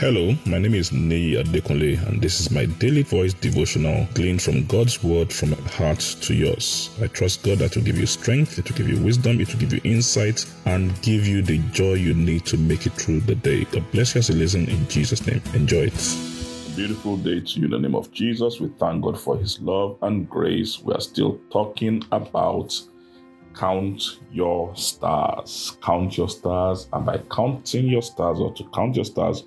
Hello, my name is Nei Adekunle, and this is my daily voice devotional gleaned from God's word from my heart to yours. I trust God that will give you strength, it will give you wisdom, it will give you insight, and give you the joy you need to make it through the day. God bless you as you listen in Jesus' name. Enjoy it. Beautiful day to you in the name of Jesus. We thank God for His love and grace. We are still talking about count your stars. Count your stars, and by counting your stars or to count your stars,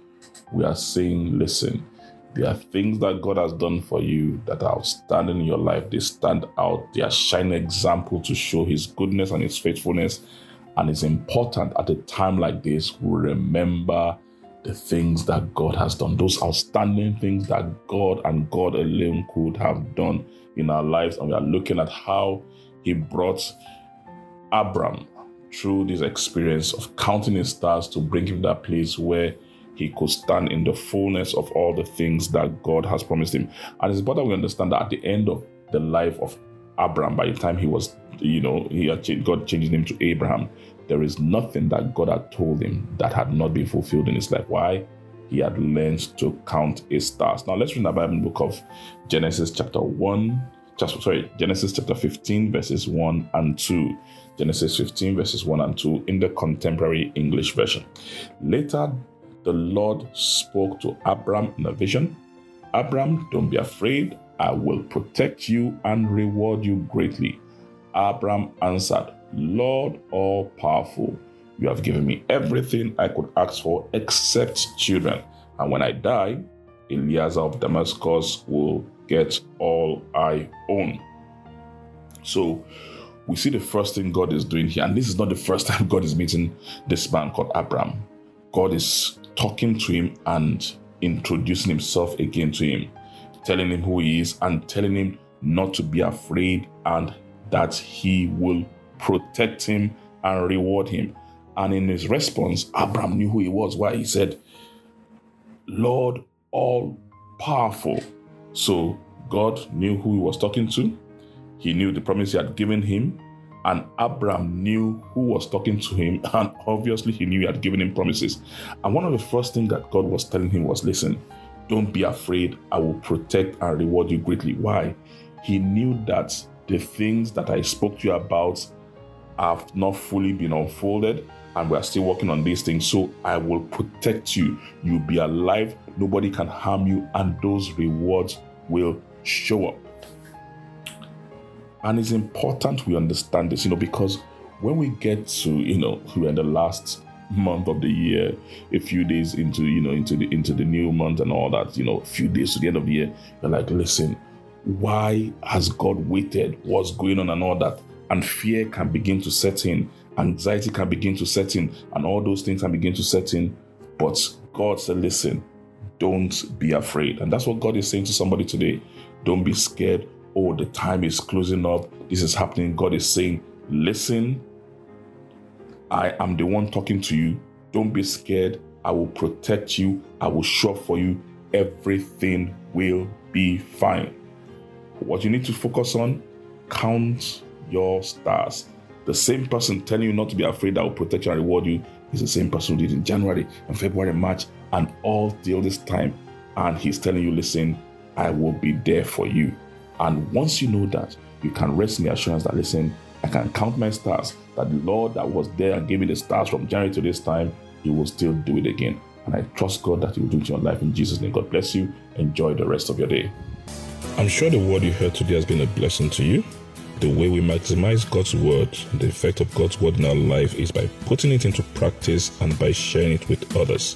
we are saying, listen, there are things that God has done for you that are outstanding in your life. They stand out. They are shining example to show His goodness and His faithfulness. And it's important at a time like this, we remember the things that God has done, those outstanding things that God and God alone could have done in our lives. And we are looking at how He brought Abram through this experience of counting his stars to bring him to that place where he could stand in the fullness of all the things that God has promised him. And it's important we understand that at the end of the life of Abraham, by the time he was, you know, he had changed, God changed his name to Abraham, there is nothing that God had told him that had not been fulfilled in his life. Why? He had learned to count his stars. Now let's read the Bible book of Genesis chapter 1, just sorry, Genesis chapter 15, verses 1 and 2. Genesis 15, verses 1 and 2 in the contemporary English version. Later, the Lord spoke to Abram in a vision Abram, don't be afraid. I will protect you and reward you greatly. Abram answered, Lord all powerful, you have given me everything I could ask for except children. And when I die, Eliezer of Damascus will get all I own. So we see the first thing God is doing here, and this is not the first time God is meeting this man called Abram. God is talking to him and introducing himself again to him, telling him who he is and telling him not to be afraid and that he will protect him and reward him. And in his response, Abraham knew who he was. Why? He said, Lord, all powerful. So God knew who he was talking to. He knew the promise he had given him. And Abraham knew who was talking to him, and obviously he knew he had given him promises. And one of the first things that God was telling him was listen, don't be afraid, I will protect and reward you greatly. Why? He knew that the things that I spoke to you about have not fully been unfolded, and we are still working on these things. So I will protect you. You'll be alive, nobody can harm you, and those rewards will show up. And it's important we understand this, you know, because when we get to, you know, we're in the last month of the year, a few days into, you know, into the into the new month and all that, you know, a few days to the end of the year, you're like, listen, why has God waited? What's going on and all that? And fear can begin to set in, anxiety can begin to set in, and all those things can begin to set in. But God said, listen, don't be afraid. And that's what God is saying to somebody today. Don't be scared oh, the time is closing up, this is happening. God is saying, listen, I am the one talking to you. Don't be scared. I will protect you. I will show for you. Everything will be fine. What you need to focus on, count your stars. The same person telling you not to be afraid that will protect you and reward you is the same person who did in January and February March and all till this time. And he's telling you, listen, I will be there for you. And once you know that, you can rest in the assurance that, listen, I can count my stars, that the Lord that was there and gave me the stars from January to this time, He will still do it again. And I trust God that He will do it in your life in Jesus' name. God bless you. Enjoy the rest of your day. I'm sure the word you heard today has been a blessing to you. The way we maximize God's word, the effect of God's word in our life is by putting it into practice and by sharing it with others.